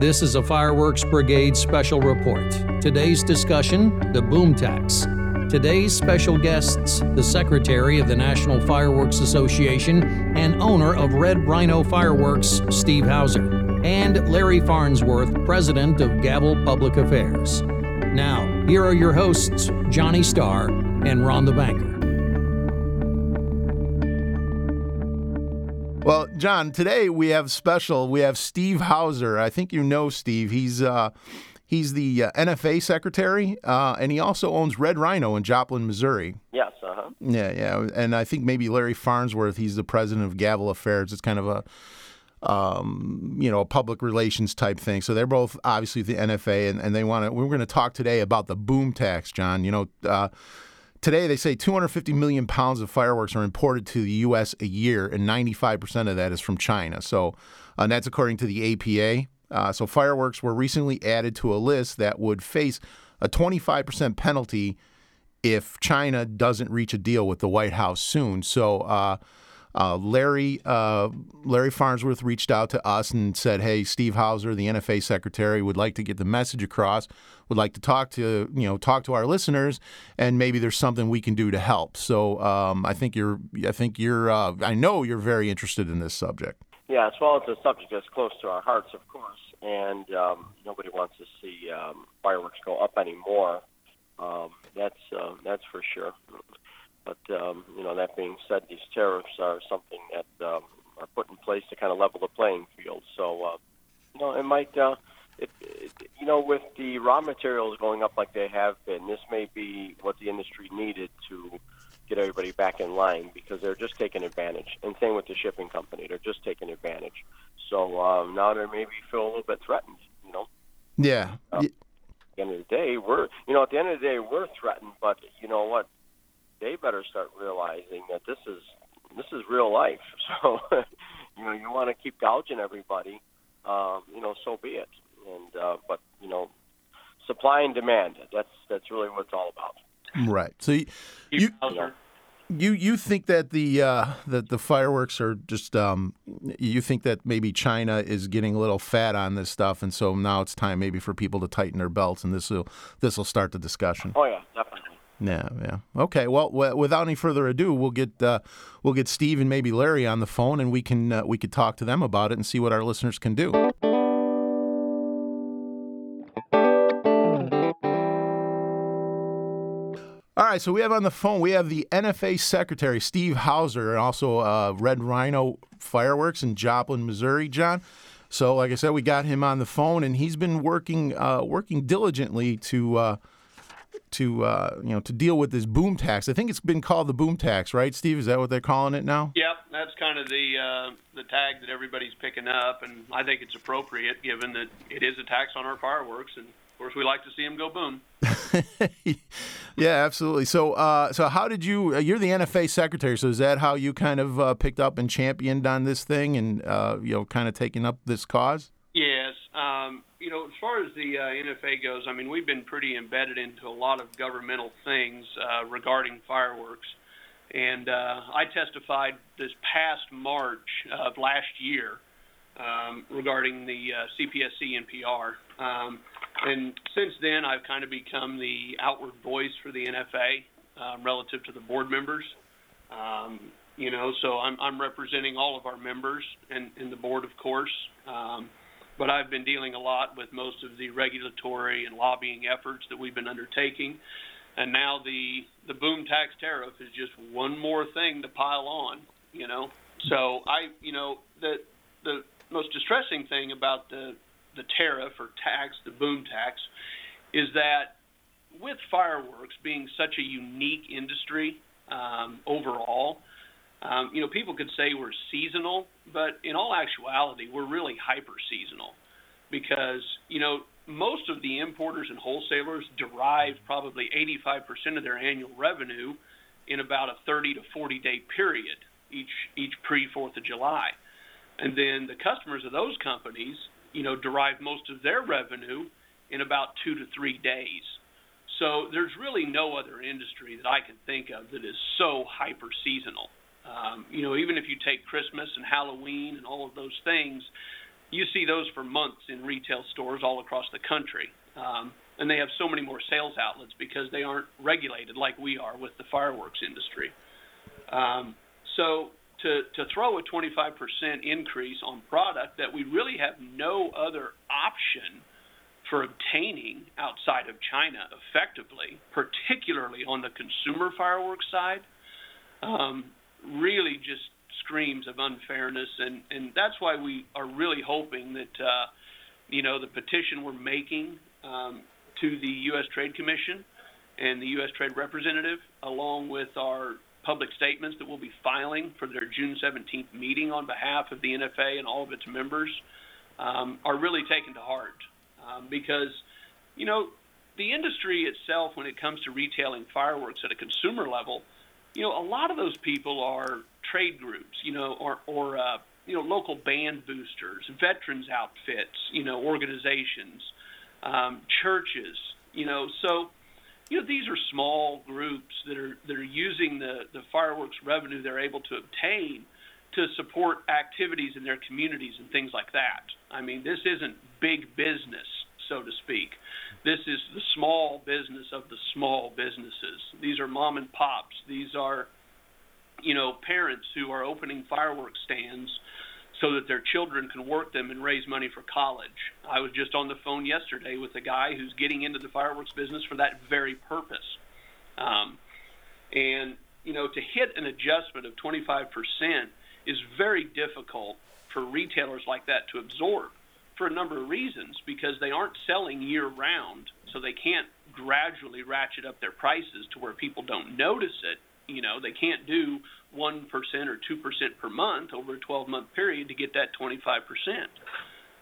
This is a Fireworks Brigade special report. Today's discussion the boom tax. Today's special guests the Secretary of the National Fireworks Association and owner of Red Rhino Fireworks, Steve Houser, and Larry Farnsworth, President of Gavel Public Affairs. Now, here are your hosts, Johnny Starr and Ron the Banker. Well, John, today we have special. We have Steve Houser. I think you know Steve. He's uh, he's the uh, NFA secretary, uh, and he also owns Red Rhino in Joplin, Missouri. Yes, uh huh. Yeah, yeah. And I think maybe Larry Farnsworth. He's the president of Gavel Affairs. It's kind of a um, you know, a public relations type thing. So they're both obviously the NFA, and, and they want to. We're going to talk today about the boom tax, John. You know, uh, today they say 250 million pounds of fireworks are imported to the U.S. a year, and 95 percent of that is from China. So, uh, and that's according to the APA. Uh, so fireworks were recently added to a list that would face a 25 percent penalty if China doesn't reach a deal with the White House soon. So. Uh, uh, Larry uh, Larry Farnsworth reached out to us and said, "Hey, Steve Houser, the NFA secretary, would like to get the message across. Would like to talk to you know talk to our listeners, and maybe there's something we can do to help." So um, I think you're I think you're uh, I know you're very interested in this subject. Yes, well, it's a subject that's close to our hearts, of course, and um, nobody wants to see um, fireworks go up anymore. Um, that's uh, that's for sure. But um, you know, that being said, these tariffs are something that um, are put in place to kind of level the playing field. So, uh, you know, it might, uh, it, it, you know, with the raw materials going up like they have been, this may be what the industry needed to get everybody back in line because they're just taking advantage. And same with the shipping company; they're just taking advantage. So um, now they maybe feel a little bit threatened. You know. Yeah. Um, at the end of the day, we're you know at the end of the day we're threatened, but you know what? They better start realizing that this is this is real life. So, you know, you want to keep gouging everybody, um, you know, so be it. And uh, but you know, supply and demand. That's that's really what it's all about. Right. So you you you, you think that the uh, that the fireworks are just um, you think that maybe China is getting a little fat on this stuff, and so now it's time maybe for people to tighten their belts, and this will this will start the discussion. Oh yeah, definitely. Yeah, yeah. Okay. Well, w- without any further ado, we'll get uh, we'll get Steve and maybe Larry on the phone, and we can uh, we could talk to them about it and see what our listeners can do. All right, so we have on the phone we have the NFA secretary Steve Houser, and also uh, Red Rhino Fireworks in Joplin, Missouri. John. So, like I said, we got him on the phone, and he's been working uh, working diligently to uh, to uh, you know to deal with this boom tax. I think it's been called the boom tax, right, Steve? Is that what they're calling it now? Yep, that's kind of the uh, the tag that everybody's picking up, and I think it's appropriate given that it is a tax on our fireworks, and of course we like to see them go boom. yeah, absolutely. So, uh, so how did you? Uh, you're the NFA secretary, so is that how you kind of uh, picked up and championed on this thing, and uh, you know, kind of taking up this cause? Um, you know, as far as the uh, NFA goes, I mean, we've been pretty embedded into a lot of governmental things uh, regarding fireworks. And uh, I testified this past March of last year um, regarding the uh, CPSC NPR. Um, and since then, I've kind of become the outward voice for the NFA um, relative to the board members. Um, you know, so I'm, I'm representing all of our members and, and the board, of course. Um, but I've been dealing a lot with most of the regulatory and lobbying efforts that we've been undertaking. And now the the boom tax tariff is just one more thing to pile on, you know. So I, you know, the the most distressing thing about the the tariff or tax, the boom tax, is that with fireworks being such a unique industry um, overall, um, you know, people could say we're seasonal, but in all actuality, we're really hyper seasonal because, you know, most of the importers and wholesalers derive probably 85% of their annual revenue in about a 30 to 40 day period each each pre 4th of July. And then the customers of those companies, you know, derive most of their revenue in about 2 to 3 days. So there's really no other industry that I can think of that is so hyper seasonal. Um, you know, even if you take Christmas and Halloween and all of those things, you see those for months in retail stores all across the country. Um, and they have so many more sales outlets because they aren't regulated like we are with the fireworks industry. Um, so to, to throw a 25% increase on product that we really have no other option for obtaining outside of China effectively, particularly on the consumer fireworks side, um, really just screams of unfairness, and and that's why we are really hoping that uh, you know the petition we're making um, to the U.S. Trade Commission and the U.S. Trade Representative, along with our public statements that we'll be filing for their June 17th meeting on behalf of the NFA and all of its members, um, are really taken to heart um, because you know the industry itself, when it comes to retailing fireworks at a consumer level you know, a lot of those people are trade groups, you know, or or uh, you know, local band boosters, veterans outfits, you know, organizations, um, churches, you know, so you know these are small groups that are that are using the the fireworks revenue they're able to obtain to support activities in their communities and things like that. I mean, this isn't big business, so to speak. This is the small business of the small businesses. These are mom and pops. These are, you know, parents who are opening fireworks stands so that their children can work them and raise money for college. I was just on the phone yesterday with a guy who's getting into the fireworks business for that very purpose. Um, and, you know, to hit an adjustment of 25% is very difficult for retailers like that to absorb for a number of reasons because they aren't selling year round, so they can't gradually ratchet up their prices to where people don't notice it. You know, they can't do 1% or 2% per month over a 12 month period to get that 25%.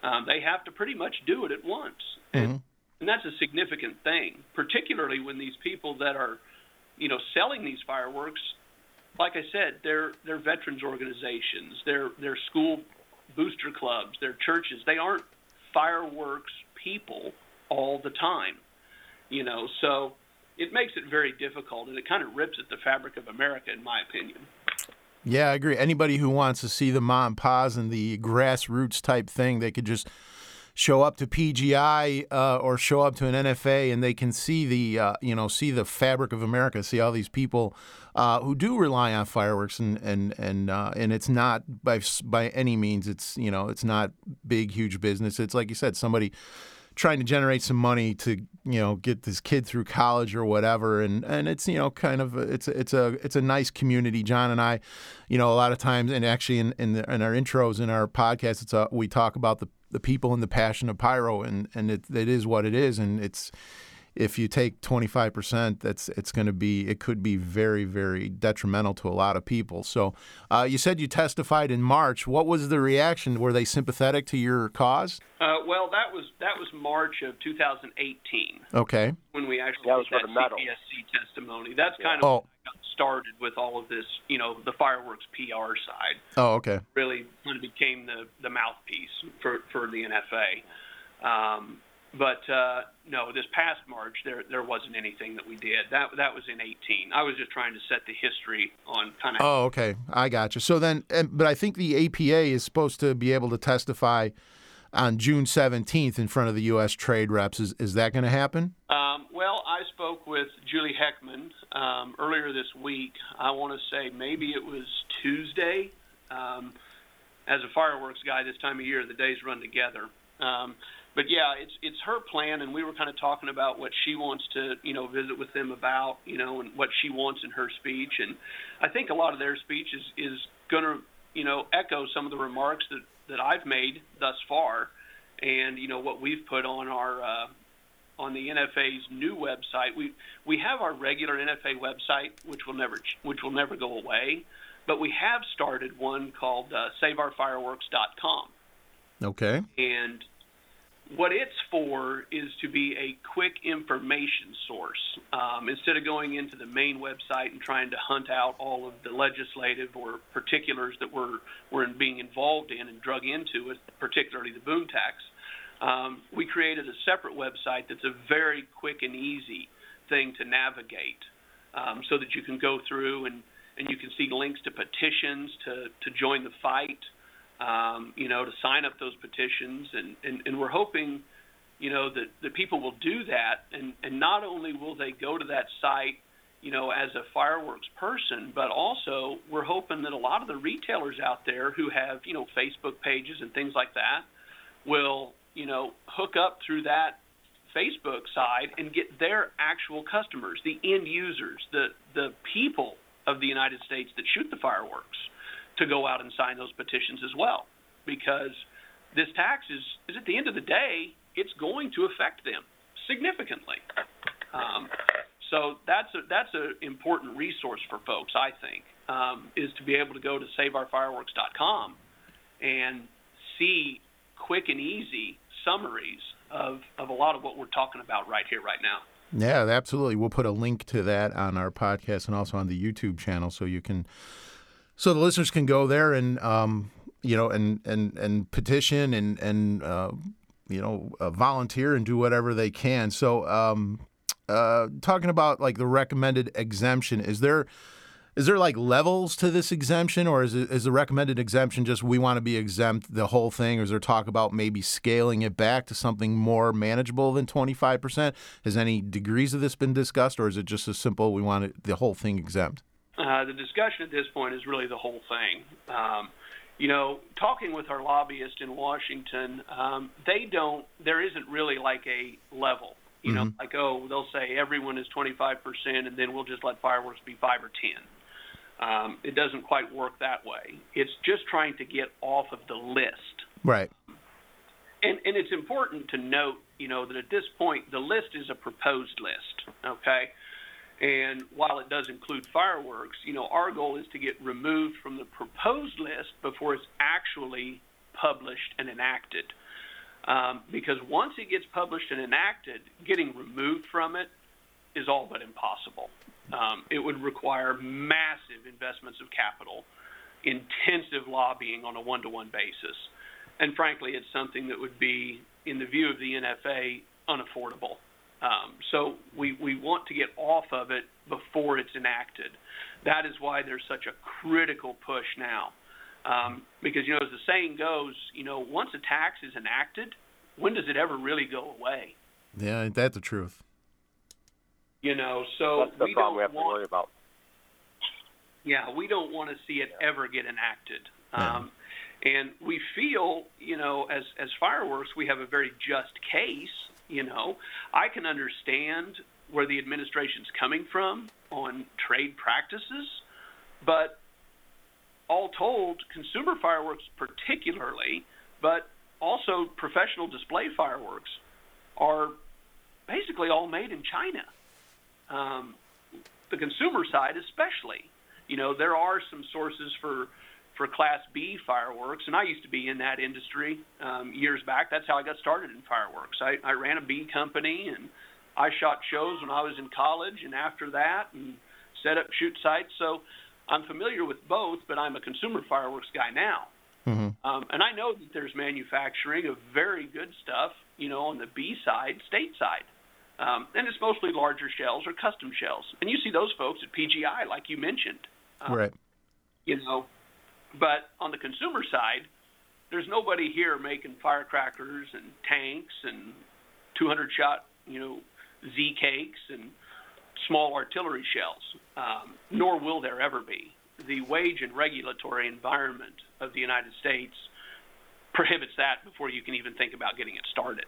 Um, they have to pretty much do it at once. Mm-hmm. And that's a significant thing, particularly when these people that are, you know, selling these fireworks, like I said, they're they're veterans organizations, they're they're school booster clubs, they're churches. They aren't fireworks people all the time, you know. So it makes it very difficult, and it kind of rips at the fabric of America, in my opinion. Yeah, I agree. Anybody who wants to see the mom and pa's and the grassroots type thing, they could just show up to PGI uh, or show up to an NFA and they can see the uh, you know see the fabric of America, see all these people uh, who do rely on fireworks and and and uh, and it's not by by any means it's you know it's not big huge business. It's like you said, somebody trying to generate some money to you know get this kid through college or whatever. And and it's you know kind of it's it's a it's a nice community. John and i you know a lot of times and actually in in, the, in our intros in our podcast it's a, we talk about the the people and the passion of pyro and and it, it is what it is. And it's if you take 25%, that's it's going to be it could be very very detrimental to a lot of people. So, uh, you said you testified in March. What was the reaction? Were they sympathetic to your cause? Uh, well, that was that was March of 2018. Okay. When we actually that was that for the metal. CPSC testimony. That's kind of Oh. got started with all of this, you know, the fireworks PR side. Oh, okay. really kind of became the, the mouthpiece for, for the NFA. Um, but uh, no, this past March there there wasn't anything that we did. That that was in 18. I was just trying to set the history on kind of. Oh, okay. I got you. So then, but I think the APA is supposed to be able to testify on June 17th in front of the U.S. trade reps. Is, is that going to happen? Um, well, I spoke with Julie Heckman um, earlier this week. I want to say maybe it was Tuesday. Um, as a fireworks guy, this time of year, the days run together. But yeah, it's it's her plan, and we were kind of talking about what she wants to, you know, visit with them about, you know, and what she wants in her speech. And I think a lot of their speech is is going to, you know, echo some of the remarks that that I've made thus far, and you know what we've put on our uh, on the NFA's new website. We we have our regular NFA website, which will never which will never go away, but we have started one called uh, SaveOurFireworks.com, Okay. and what it's for is to be a quick information source. Um, instead of going into the main website and trying to hunt out all of the legislative or particulars that we're, we're being involved in and drug into, it, particularly the boom tax, um, we created a separate website that's a very quick and easy thing to navigate um, so that you can go through and, and you can see links to petitions to, to join the fight. Um, you know, to sign up those petitions, and, and, and we're hoping, you know, that, that people will do that, and, and not only will they go to that site, you know, as a fireworks person, but also we're hoping that a lot of the retailers out there who have, you know, Facebook pages and things like that will, you know, hook up through that Facebook side and get their actual customers, the end users, the the people of the United States that shoot the fireworks to go out and sign those petitions as well. Because this tax is, is at the end of the day, it's going to affect them significantly. Um, so that's a, that's an important resource for folks, I think, um, is to be able to go to saveourfireworks.com and see quick and easy summaries of, of a lot of what we're talking about right here, right now. Yeah, absolutely. We'll put a link to that on our podcast and also on the YouTube channel, so you can, so the listeners can go there and, um, you know, and and and petition and and uh, you know uh, volunteer and do whatever they can. So, um, uh, talking about like the recommended exemption, is there is there like levels to this exemption, or is it, is the recommended exemption just we want to be exempt the whole thing, or is there talk about maybe scaling it back to something more manageable than twenty five percent? Has any degrees of this been discussed, or is it just as simple we want it, the whole thing exempt? Uh, the discussion at this point is really the whole thing. Um, you know, talking with our lobbyist in Washington, um, they don't. There isn't really like a level. You know, Mm-hmm. like oh, they'll say everyone is 25%, and then we'll just let fireworks be five or 10. Um, it doesn't quite work that way. It's just trying to get off of the list. Right. And, and it's important to note, you know, that at this point the list is a proposed list, okay? And while it does include fireworks, you know, our goal is to get removed from the proposed list before it's actually published and enacted. Um, because once it gets published and enacted, getting removed from it is all but impossible. Um, it would require massive investments of capital, intensive lobbying on a one to one basis. And frankly, it's something that would be, in the view of the NFA, unaffordable. Um, so we, we want to get off of it before it's enacted. That is why there's such a critical push now. Um, because, you know, as the saying goes, you know, once a tax is enacted, when does it ever really go away? Yeah, ain't that the truth? You know, so That's the we problem don't we have to worry about. Yeah, we don't want to see it ever get enacted. Yeah. Um, and we feel, you know, as as fireworks, we have a very just case. You know, I can understand where the administration's coming from on trade practices, but all told, consumer fireworks particularly, but also professional display fireworks, are basically all made in China. Um, the consumer side, especially. You know, there are some sources for for Class B fireworks, and I used to be in that industry um, years back. That's how I got started in fireworks. I, I ran a B company, and I shot shows when I was in college, and after that, and set up shoot sites. So I'm familiar with both, but I'm a consumer fireworks guy now. Um, and I know that there's manufacturing of very good stuff, you know, on the B side, state side. Um, and it's mostly larger shells or custom shells. And you see those folks at PGI, like you mentioned. Um, right. You know, but on the consumer side, there's nobody here making firecrackers and tanks and 200 shot, you know, Z cakes and small artillery shells, um, nor will there ever be. The wage and regulatory environment of the United States prohibits that before you can even think about getting it started.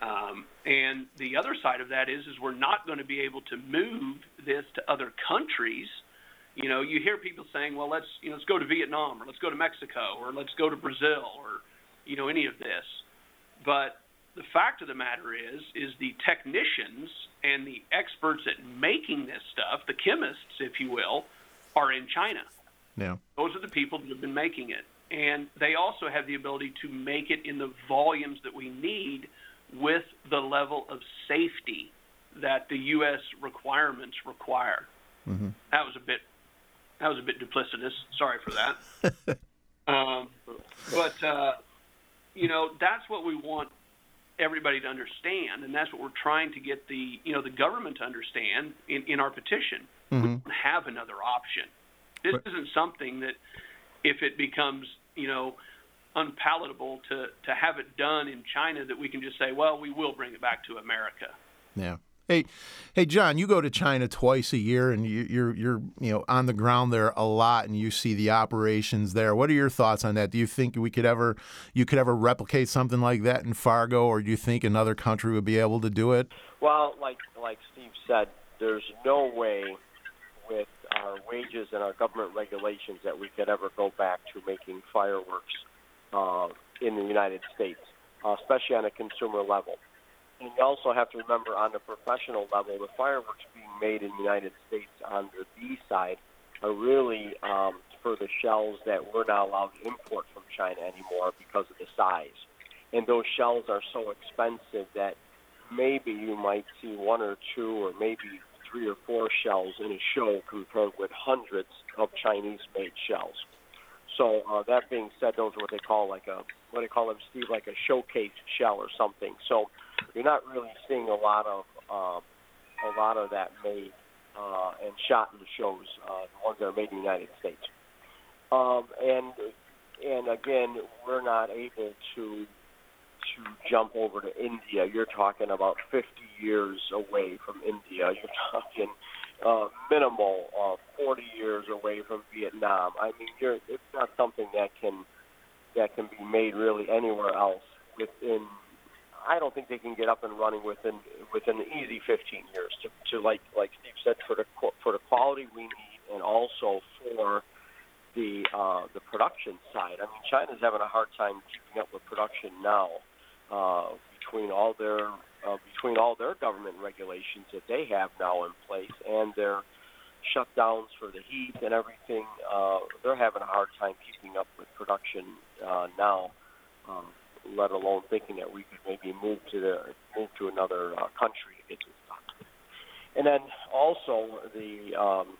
Um, and the other side of that is, is we're not going to be able to move this to other countries. You know, you hear people saying, "Well, let's you know, let's go to Vietnam or let's go to Mexico or let's go to Brazil or you know any of this." But the fact of the matter is, is the technicians and the experts at making this stuff, the chemists, if you will, are in China. Yeah. Those are the people that have been making it. And they also have the ability to make it in the volumes that we need with the level of safety that the U.S. requirements require. Mm-hmm. That was a bit that was a bit duplicitous. Sorry for that. um, but uh, you know that's what we want everybody to understand, and that's what we're trying to get the you know the government to understand in, in our petition. We don't have another option. This Right. isn't something that if it becomes you know, unpalatable to to have it done in China that we can just say, well, we will bring it back to America. Yeah. Hey, hey, John, you go to China twice a year, and you, you're you're you know on the ground there a lot, and you see the operations there. What are your thoughts on that? Do you think we could ever you could ever replicate something like that in Fargo, or do you think another country would be able to do it? Well, like like Steve said, there's no way with our wages and our government regulations that we could ever go back to making fireworks uh, in the United States, uh, especially on a consumer level. And you also have to remember on the professional level, the fireworks being made in the United States on the B side are really um, for the shells that we're not allowed to import from China anymore because of the size. And those shells are so expensive that maybe you might see one or two or maybe three or four shells in a show compared with hundreds of Chinese-made shells. So uh, that being said, those are what they call like a what do they call them, Steve, like a showcase shell or something. So you're not really seeing a lot of um, a lot of that made uh, and shot in the shows, uh, the ones that are made in the United States. Um, and and again, we're not able to to jump over to India. You're talking about 50 years away from India. You're talking uh, minimal uh, 40 years away from Vietnam. I mean, you're, it's not something that can that can be made really anywhere else within. I don't think they can get up and running within within easy 15 years to, to like like Steve said for the for the quality we need and also for the uh, the production side. I mean, China's having a hard time keeping up with production now uh, between all their uh, between all their government regulations that they have now in place and their shutdowns for the heat and everything. Uh, they're having a hard time keeping up with production uh, now. Um, let alone thinking that we could maybe move to the move to another uh, country to get this done. And then also the um,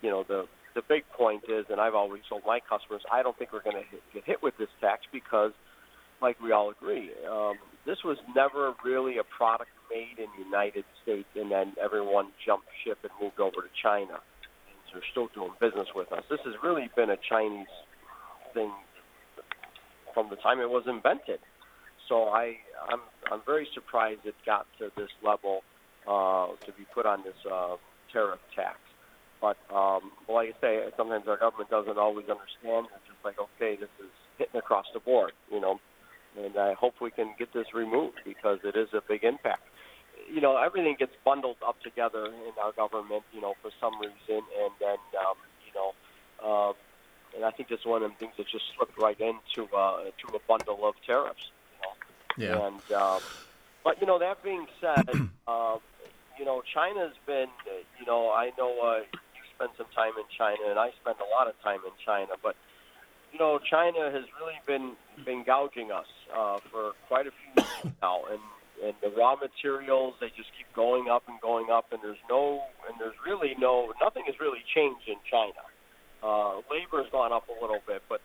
you know the the big point is, and I've always told my customers, I don't think we're going to get hit with this tax because, like we all agree, um, this was never really a product made in the United States, and then everyone jumped ship and moved over to China. They're still doing business with us. This has really been a Chinese thing from the time it was invented. So I, I'm, I'm very surprised it got to this level uh, to be put on this uh, tariff tax. But um, like I say, sometimes our government doesn't always understand. It's just like, okay, this is hitting across the board, you know. And I hope we can get this removed because it is a big impact. You know, everything gets bundled up together in our government, you know, for some reason, and then, um, you know, uh, and I think that's one of the things that just slipped right into uh, to a bundle of tariffs. You know? Yeah. And um, but you know, that being said, uh, you know, China's been, uh, you know, I know uh, you spend some time in China, and I spend a lot of time in China, but you know, China has really been been gouging us uh, for quite a few years now, and and the raw materials they just keep going up and going up, and there's no and there's really no nothing has really changed in China. Uh, labor's gone up a little bit, but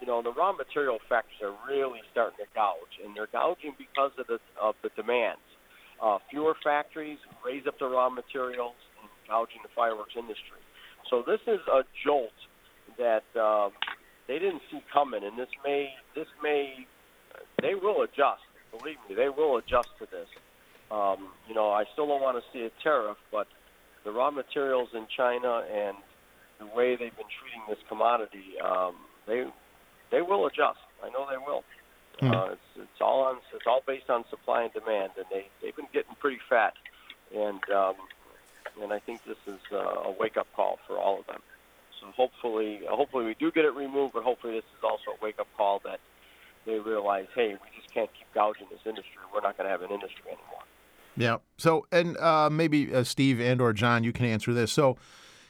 you know the raw material factors are really starting to gouge, and they're gouging because of the of the demands. Uh, fewer factories raise up the raw materials and gouging the fireworks industry. So this is a jolt that um, they didn't see coming, and this may this may they will adjust. Believe me, they will adjust to this. Um, you know, I still don't want to see a tariff, but the raw materials in China and the way they've been treating this commodity, um, they they will adjust. I know they will. Hmm. Uh, it's it's all on it's all based on supply and demand, and they they've been getting pretty fat, and um, and I think this is uh, a wake up call for all of them. So hopefully, hopefully we do get it removed, but hopefully this is also a wake up call that they realize, hey, we just can't keep gouging this industry. We're not going to have an industry anymore. Yeah. So, and uh, maybe uh, Steve and or John, you can answer this. So,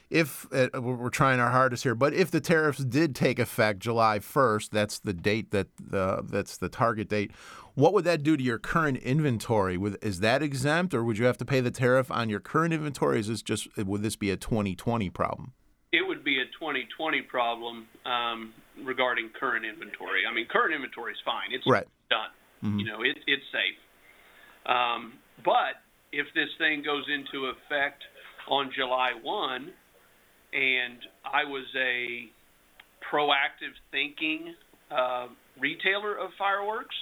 if uh, we're trying our hardest here, but if the tariffs did take effect July 1st, that's the date that uh, that's the target date. What would that do to your current inventory? Is that exempt, or would you have to pay the tariff on your current inventory? Is this just would this be a 2020 problem? It would be a 2020 problem um, regarding current inventory. I mean, current inventory is fine; it's Right. done. Mhm. You know, it, it's safe. Um, but if this thing goes into effect on July 1, and I was a proactive thinking uh, retailer of fireworks.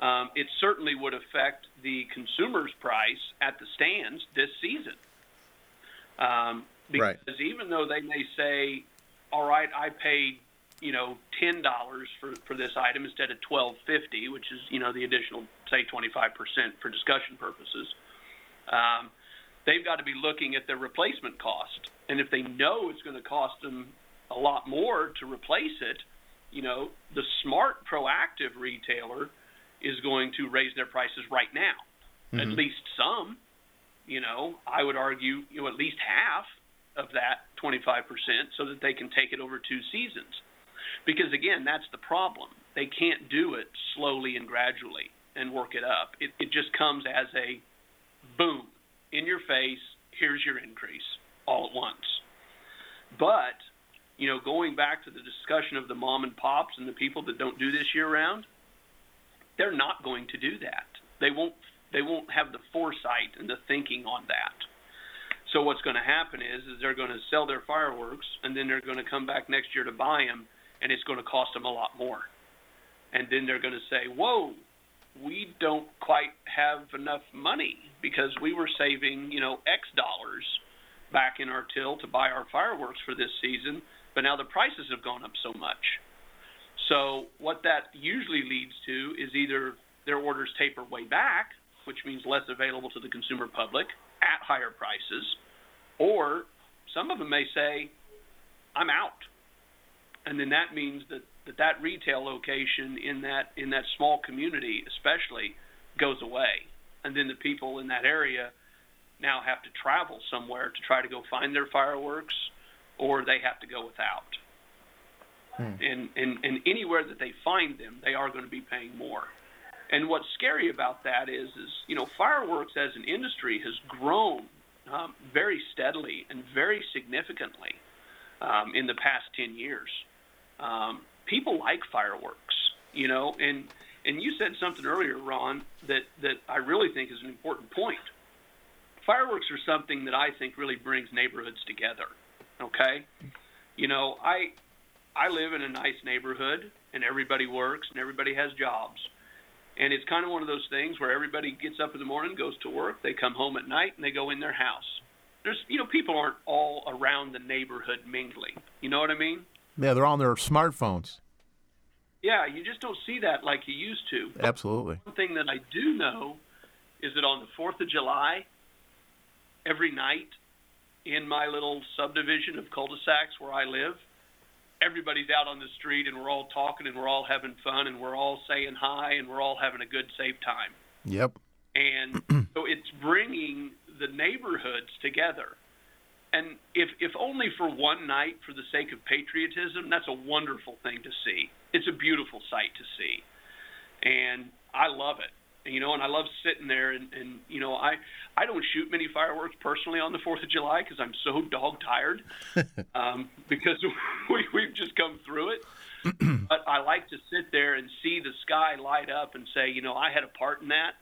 Um, it certainly would affect the consumer's price at the stands this season. Um, because right. even though they may say, "All right, I paid you know ten dollars for for this item instead of twelve fifty, which is you know the additional say twenty five percent for discussion purposes. Um, they've got to be looking at their replacement cost, and if they know it's going to cost them a lot more to replace it, you know the smart proactive retailer is going to raise their prices right now, mm-hmm. at least some. You know, I would argue you know at least half of that 25% so that they can take it over two seasons. Because again, that's the problem. They can't do it slowly and gradually and work it up. It, it just comes as a boom in your face. Here's your increase all at once. But you know, going back to the discussion of the mom and pops and the people that don't do this year round, they're not going to do that. They won't. They won't have the foresight and the thinking on that. So what's going to happen is, is they're going to sell their fireworks, and then they're going to come back next year to buy them, and it's going to cost them a lot more. And then they're going to say, "Whoa, we don't quite have enough money because we were saving, you know, X dollars back in our till to buy our fireworks for this season, but now the prices have gone up so much." So what that usually leads to is either their orders taper way back, which means less available to the consumer public at higher prices, or some of them may say, "I'm out," and then that means that that, that retail location in that in that small community, especially, goes away, and then the people in that area now have to travel somewhere to try to go find their fireworks, or they have to go without. Hmm. And, and and anywhere that they find them, they are going to be paying more. And what's scary about that is, is you know, fireworks as an industry has grown um, very steadily and very significantly um, in the past 10 years. Um, people like fireworks, you know, and and you said something earlier, Ron, that that I really think is an important point. Fireworks are something that I think really brings neighborhoods together. Okay, you know, I I live in a nice neighborhood, and everybody works, and everybody has jobs and it's kind of one of those things where everybody gets up in the morning, goes to work, they come home at night, and they go in their house. There's, you know, people aren't all around the neighborhood mingling. You know what I mean? Yeah, they're on their smartphones. Yeah, you just don't see that like you used to. Absolutely. One thing that I do know is that on the 4th of July, every night in my little subdivision of cul-de-sacs where I live, everybody's out on the street and we're all talking and we're all having fun and we're all saying hi and we're all having a good safe time. Yep. And so it's bringing the neighborhoods together. And if if only for one night for the sake of patriotism, that's a wonderful thing to see. It's a beautiful sight to see. And I love it you know, and I love sitting there and, and you know, I I don't shoot many fireworks personally on the Fourth of July because I'm so dog tired, um, because we we've just come through it. but I like to sit there and see the sky light up and say, you know, I had a part in that,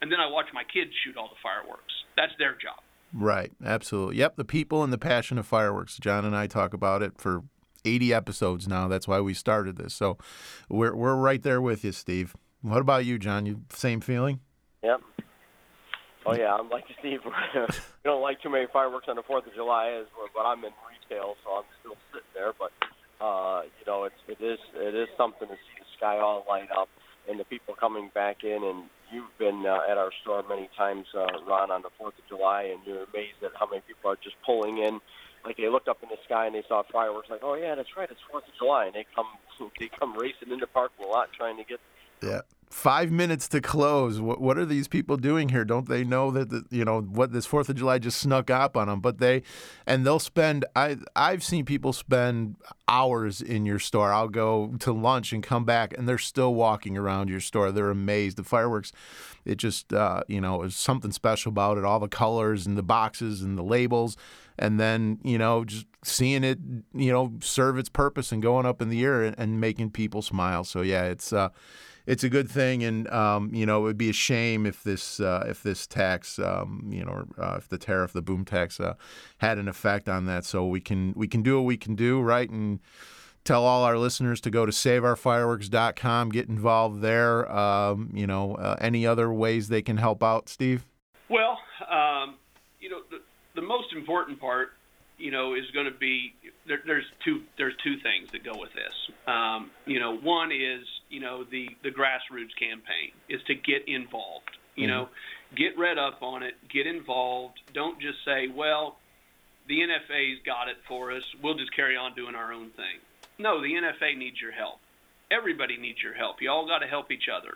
and then I watch my kids shoot all the fireworks. That's their job. Right. Absolutely. Yep. The people and the passion of fireworks. John and I talk about it for 80 episodes now. That's why we started this. So we're we're right there with you, Steve. What about you, John? You same feeling? Yep. Oh yeah, I'm like Steve. we don't like too many fireworks on the Fourth of July, but I'm in retail, so I'm still sitting there. But uh, you know, it's it is it is something to see the sky all light up and the people coming back in. And you've been uh, at our store many times, uh, Ron, on the Fourth of July, and you're amazed at how many people are just pulling in. Like they looked up in the sky and they saw fireworks. Like, oh yeah, that's right, it's Fourth of July, and they come they come racing in the parking lot trying to get yeah. Five minutes to close. What what are these people doing here? Don't they know that the, you know what this Fourth of July just snuck up on them? But they, and they'll spend. I I've seen people spend hours in your store. I'll go to lunch and come back, and they're still walking around your store. They're amazed. The fireworks, it just uh, you know, is something special about it. All the colors and the boxes and the labels, and then you know just seeing it you know serve its purpose and going up in the air and, and making people smile. So yeah, it's. Uh, it's a good thing, and um, you know it would be a shame if this uh, if this tax, um, you know, uh, if the tariff, the boom tax, uh, had an effect on that. So we can we can do what we can do, right, and tell all our listeners to go to saveourfireworks.com, get involved there. Um, you know, uh, any other ways they can help out, Steve? Well, um, you know, the, the most important part, you know, is going to be there, there's two there's two things that go with this. Um, you know, one is you know the the grassroots campaign is to get involved. You mm-hmm. know, get read up on it, get involved. Don't just say, well, the NFA's got it for us. We'll just carry on doing our own thing. No, the NFA needs your help. Everybody needs your help. You all got to help each other.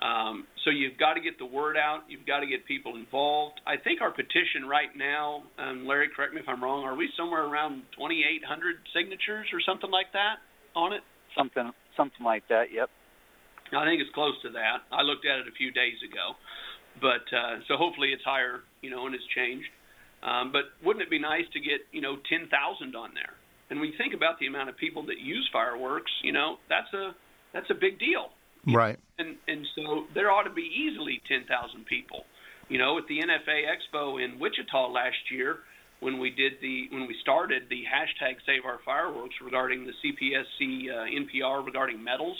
Um, so you've got to get the word out. You've got to get people involved. I think our petition right now, um, Larry, correct me if I'm wrong, are we somewhere around 2,800 signatures or something like that on it? Something, something like that. Yep. I think it's close to that. I looked at it a few days ago, but uh, so hopefully it's higher, you know, and it's changed. Um, but wouldn't it be nice to get, you know, 10,000 on there? And when you think about the amount of people that use fireworks, you know, that's a that's a big deal. Right. And and so there ought to be easily 10,000 people. You know, at the NFA Expo in Wichita last year, when we did the when we started the hashtag Save Our Fireworks regarding the CPSC uh, NPR regarding metals.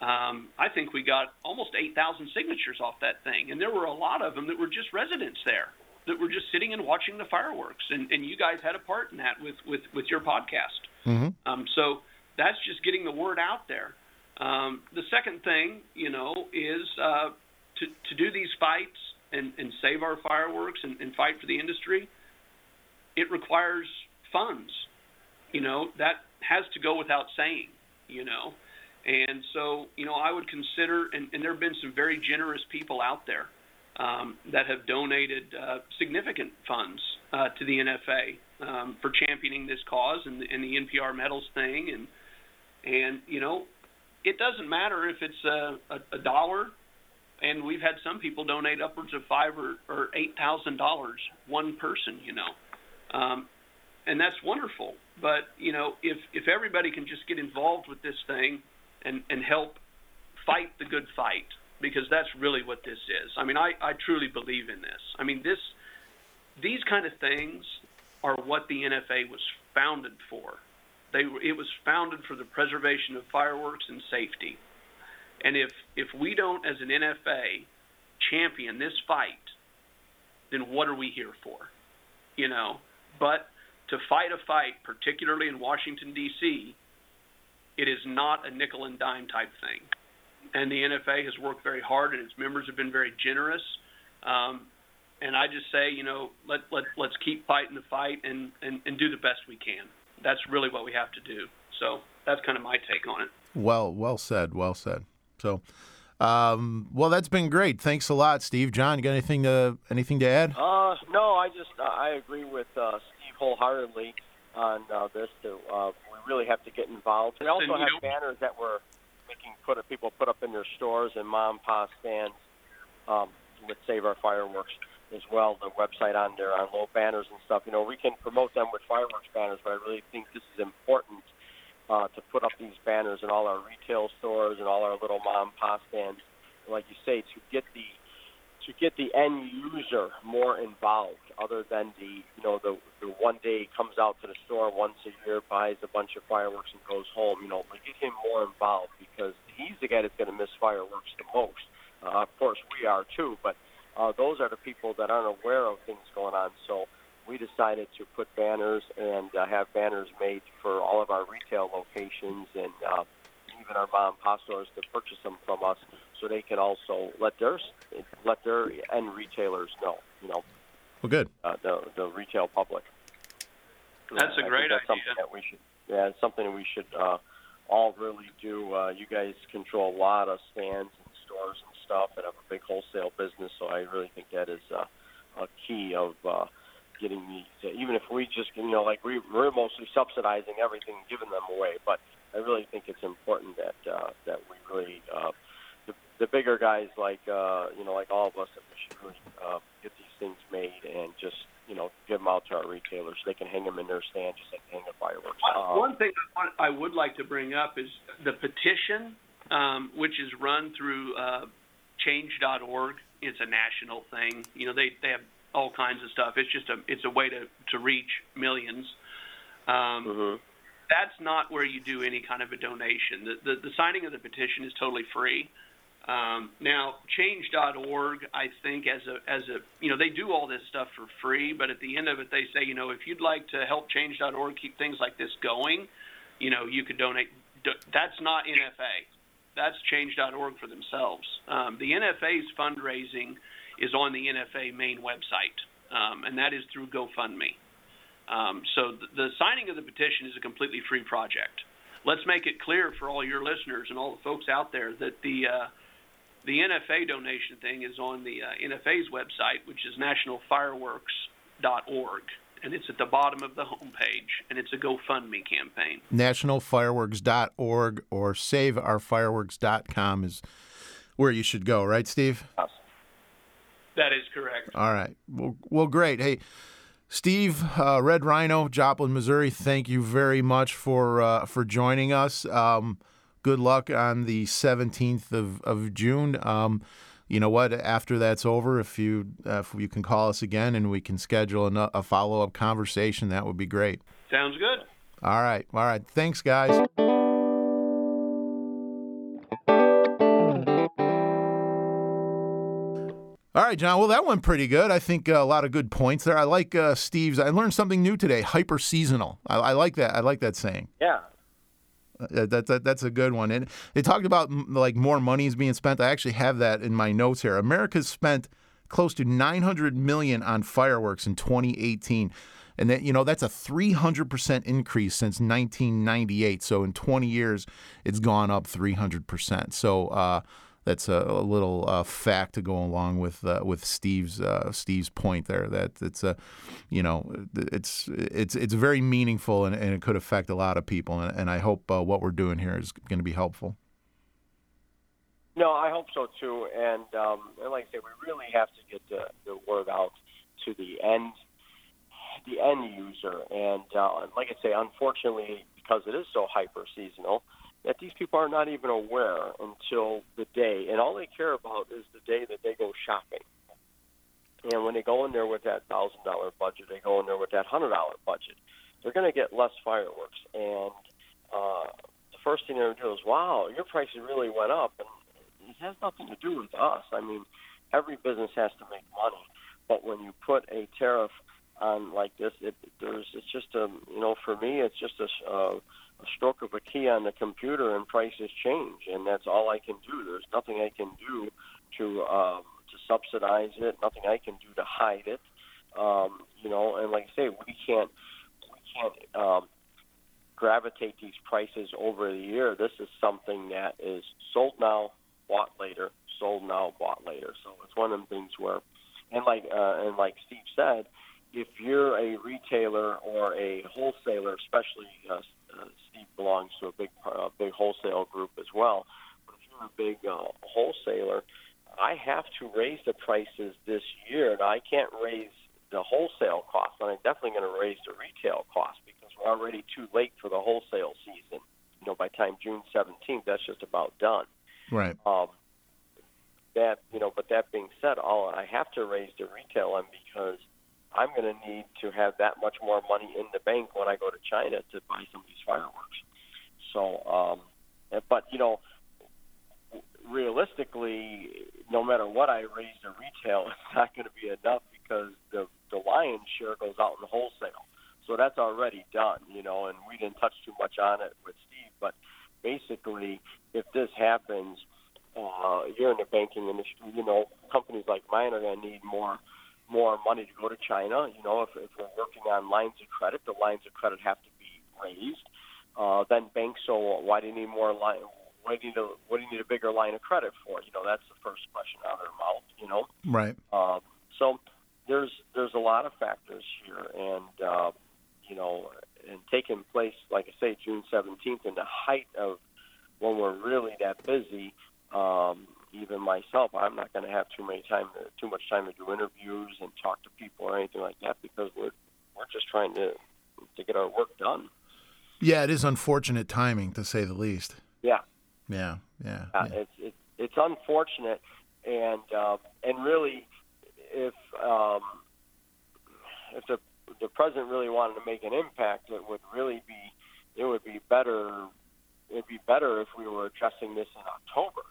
um, I think we got almost 8,000 signatures off that thing, and there were a lot of them that were just residents there that were just sitting and watching the fireworks, and, and you guys had a part in that with with with your podcast. Mm-hmm. Um, so that's just getting the word out there. Um, the second thing, you know, is uh, to, to do these fights and, and save our fireworks and, and fight for the industry. It requires funds. You know, that has to go without saying, you know. And so, you know, I would consider, and, and there have been some very generous people out there um, that have donated uh, significant funds uh, to the NFA um, for championing this cause and the, and the NPR metals thing. And, and, you know, it doesn't matter if it's a, a, a dollar, and we've had some people donate upwards of five or, or eight thousand dollars one person, you know, um, and that's wonderful. But you know, if if everybody can just get involved with this thing and and help fight the good fight, because that's really what this is. I mean, I I truly believe in this. I mean, this these kind of things are what the NFA was founded for. They, it was founded for the preservation of fireworks and safety. And if, if we don't, as an NFA, champion this fight, then what are we here for? You know, but to fight a fight, particularly in Washington, D.C., it is not a nickel and dime type thing. And the NFA has worked very hard, and its members have been very generous. Um, and I just say, you know, let, let, let's keep fighting the fight and, and, and do the best we can that's really what we have to do. So that's kind of my take on it. Well, well said. Well said. So, um, well, that's been great. Thanks a lot, Steve. John, you got anything to anything to add? Uh, no, I just uh, I agree with uh, Steve wholeheartedly on uh, this. To uh, we really have to get involved. We also have banners that we're making put people put up in their stores and mom pop stands um, with Save Our Fireworks as well, the website on there on little banners and stuff. You know, we can promote them with fireworks banners, but I really think this is important uh, to put up these banners in all our retail stores and all our little mom pop stands. Like you say, to get the to get the end user more involved, other than the you know the the one day comes out to the store once a year, buys a bunch of fireworks and goes home. You know, but get him more involved because he's the guy that's going to miss fireworks the most. Uh, of course, we are too, but uh, those are the people that aren't aware of things going on. So we decided to put banners and uh, have banners made for all of our retail locations and uh, even our mom and pop stores to purchase them from us, so they can also let their let their end retailers know. You know. Well, good. Uh, the the retail public. That's a great that's idea. Something that we should. Yeah, it's something we should uh, all really do. Uh, you guys control a lot of stands and stores and stuff and have a big wholesale business. So I really think that is uh, a key of uh, getting these. Even if we just, you know, like we, we're mostly subsidizing everything, giving them away, but I really think it's important that uh, that we really uh, the, the bigger guys like uh, you know like all of us that we should really uh, get these things made and just you know give them out to our retailers. They can hang them in their stand just like hang the fireworks. Uh, One thing I would like to bring up is the petition, um, which is run through uh, change.org. It's a national thing. You know, they they have all kinds of stuff. It's just a it's a way to to reach millions. Um, mm-hmm. that's not where you do any kind of a donation. The, the, the signing of the petition is totally free. Um, now, change.org, I think, as a as a you know, they do all this stuff for free, but at the end of it, they say, you know, if you'd like to help change.org keep things like this going, you know, you could donate. That's not NFA. That's change.org for themselves. Um, the NFA's fundraising is on the NFA main website, um, and that is through GoFundMe. Um, so the, the signing of the petition is a completely free project. Let's make it clear for all your listeners and all the folks out there that the uh, the NFA donation thing is on the uh, NFA's website, which is nationalfireworks.org, and it's at the bottom of the homepage, and it's a GoFundMe campaign. Nationalfireworks.org or SaveOurFireworks.com is where you should go, right, Steve? Yes. That is correct. All right. Well, well great. Hey. Steve, uh, Red Rhino, Joplin, Missouri. Thank you very much for uh, for joining us. Um, good luck on the 17th of, of June. Um, you know what? After that's over, if you uh, if you can call us again and we can schedule a, a follow up conversation, that would be great. Sounds good. All right. All right. Thanks, guys. All right, John. Well, that went pretty good. I think uh, a lot of good points there. I like uh, Steve's. I learned something new today. Hyper seasonal. I, I, like that. I like that saying. Yeah. Uh, that, that, that's a good one. And they talked about like more money is being spent. I actually have that in my notes here. America's spent close to 900 million on fireworks in 2018. And that you know that's a 300% increase since 1998. So in 20 years, it's gone up 300%. So uh, that's a, a little uh, fact to go along with uh, with Steve's uh, Steve's point there that it's a you know it's it's it's very meaningful and, and it could affect a lot of people. And, and I hope uh, what we're doing here is going to be helpful. No, I hope so too, and, um, and like I say, we really have to get the, the word out to the end the end user, and uh, like I say, unfortunately, because it is so hyper seasonal that these people are not even aware until the day, and all they care about is the day that they go shopping. And when they go in there with that thousand dollar budget, they go in there with that hundred dollar budget. They're going to get less fireworks, and uh, the first thing they're going to do is, "Wow, your prices really went up," and it has nothing to do with us. I mean, every business has to make money, but when you put a tariff on like this, it, there's it's just a you know for me it's just a, uh, stroke of a key on the computer and prices change, and that's all I can do. There's nothing I can do to um, to subsidize it. Nothing I can do to hide it. Um, you know, and like I say, we can't we can't um, gravitate these prices over the year. This is something that is sold now, bought later, sold now, bought later. So it's one of the things where, and like uh, and like Steve said, if you're a retailer or a wholesaler, especially uh, uh, Belongs to a big uh, big wholesale group as well. But if you're a big uh, wholesaler, I have to raise the prices this year. Now, I can't raise the wholesale cost, and I'm definitely going to raise the retail cost because we're already too late for the wholesale season. You know, by time June 17th, that's just about done. Right. Um, that you know, but that being said, all I have to raise the retail on because I'm going to need to have that much more money in the bank when I go to China to buy some of these fireworks. So, um, but you know, realistically, no matter what I raise the retail, it's not going to be enough because the the lion's share goes out in wholesale. So that's already done, you know, and we didn't touch too much on it with Steve, but basically, if this happens, uh, you're in the banking industry, you know, companies like mine are going to need more more money to go to China. You know, if, if we're working on lines of credit, the lines of credit have to be raised. Uh, then banks, so why do you need more line? Why do you need a what do you need a bigger line of credit for? You know, that's the first question out of their mouth. You know, right. Um, so there's there's a lot of factors here, and uh, you know, and taking place, like I say, June 17th, in the height of when we're really that busy. Um, even myself, I'm not going to have too many time, too much time to do interviews and talk to people or anything like that because we're we're just trying to to get our work done. Yeah, it is unfortunate timing to say the least. Yeah. Yeah, yeah. Uh, yeah. It's it's unfortunate, and uh, and really, if um, if the the president really wanted to make an impact, it would really be it would be better. It'd be better if we were addressing this in October,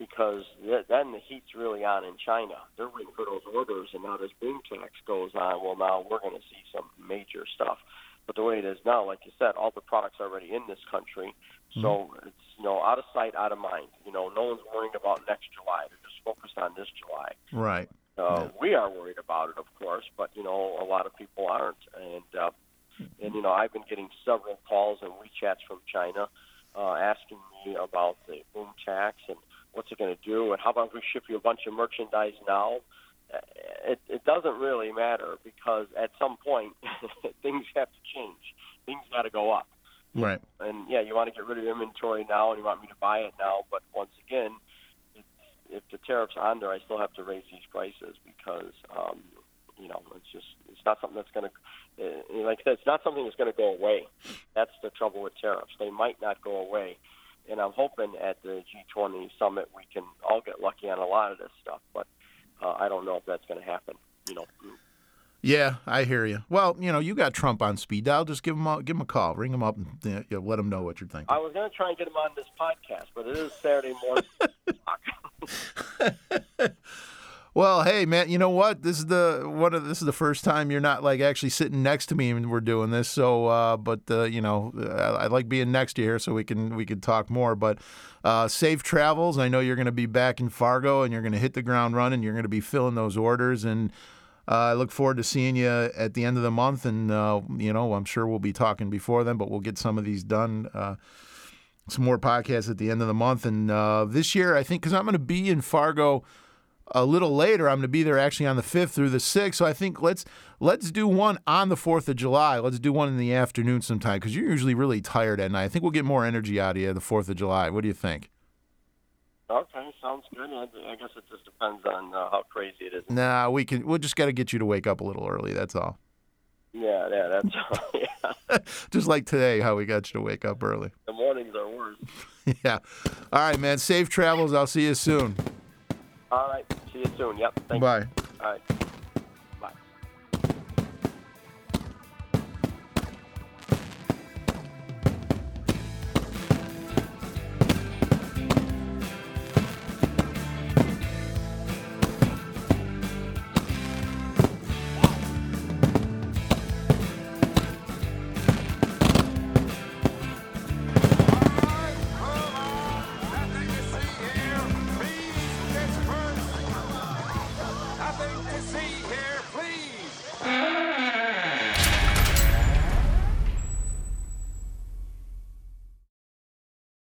because th- then the heat's really on in China. They're waiting for those orders, and now this boom tax goes on. Well, now we're going to see some major stuff. But the way it is now, like you said, all the products are already in this country, so it's you know out of sight, out of mind. You know, no one's worrying about next July. They're just focused on this July. Right. Uh, We are worried about it, of course, but you know a lot of people aren't, and uh, and you know I've been getting several calls and WeChats from China uh, asking me about the boom tax and what's it going to do, and how about if we ship you a bunch of merchandise now? It, it doesn't really matter because at some point things have to change. Things got to go up Right. and yeah, you want to get rid of inventory now, and you want me to buy it now. But once again, if the tariffs are on there, I still have to raise these prices because um, you know it's just it's not something that's going to, uh, like I said, it's not something that's going to go away. That's the trouble with tariffs; they might not go away. And I'm hoping at the G20 summit we can all get lucky on a lot of this stuff, but uh, I don't know if that's going to happen. You know, Yeah, I hear you. Well, you know, you got Trump on speed dial. Just give him a, give him a call, ring him up, and you know, let him know what you're thinking. I was going to try and get him on this podcast, but it is Saturday morning. Well, hey man, you know what? This is the what? This is the first time you're not like actually sitting next to me and we're doing this. So, uh, but uh, you know, I, I like being next to you here so we can we can talk more. But uh, safe travels. I know you're going to be back in Fargo and you're going to hit the ground running. You're going to be filling those orders, and uh, I look forward to seeing you at the end of the month. And uh, you know, I'm sure we'll be talking before then, but we'll get some of these done. Uh, some more podcasts at the end of the month, and uh, this year I think because I'm going to be in Fargo a little later. I'm going to be there actually on the 5th through the 6th. So I think let's let's do one on the 4th of July. Let's do one in the afternoon sometime because you're usually really tired at night. I think we'll get more energy out of you the 4th of July. What do you think? Okay, sounds good. I, I guess it just depends on uh, how crazy it is. Nah, we can. We'll just got to get you to wake up a little early. That's all. Yeah, yeah, that's all. yeah. Just like today, how we got you to wake up early. The mornings are worse. yeah. All right, man. Safe travels. I'll see you soon. All right, see you soon. Yep. Thank Bye. you. All right.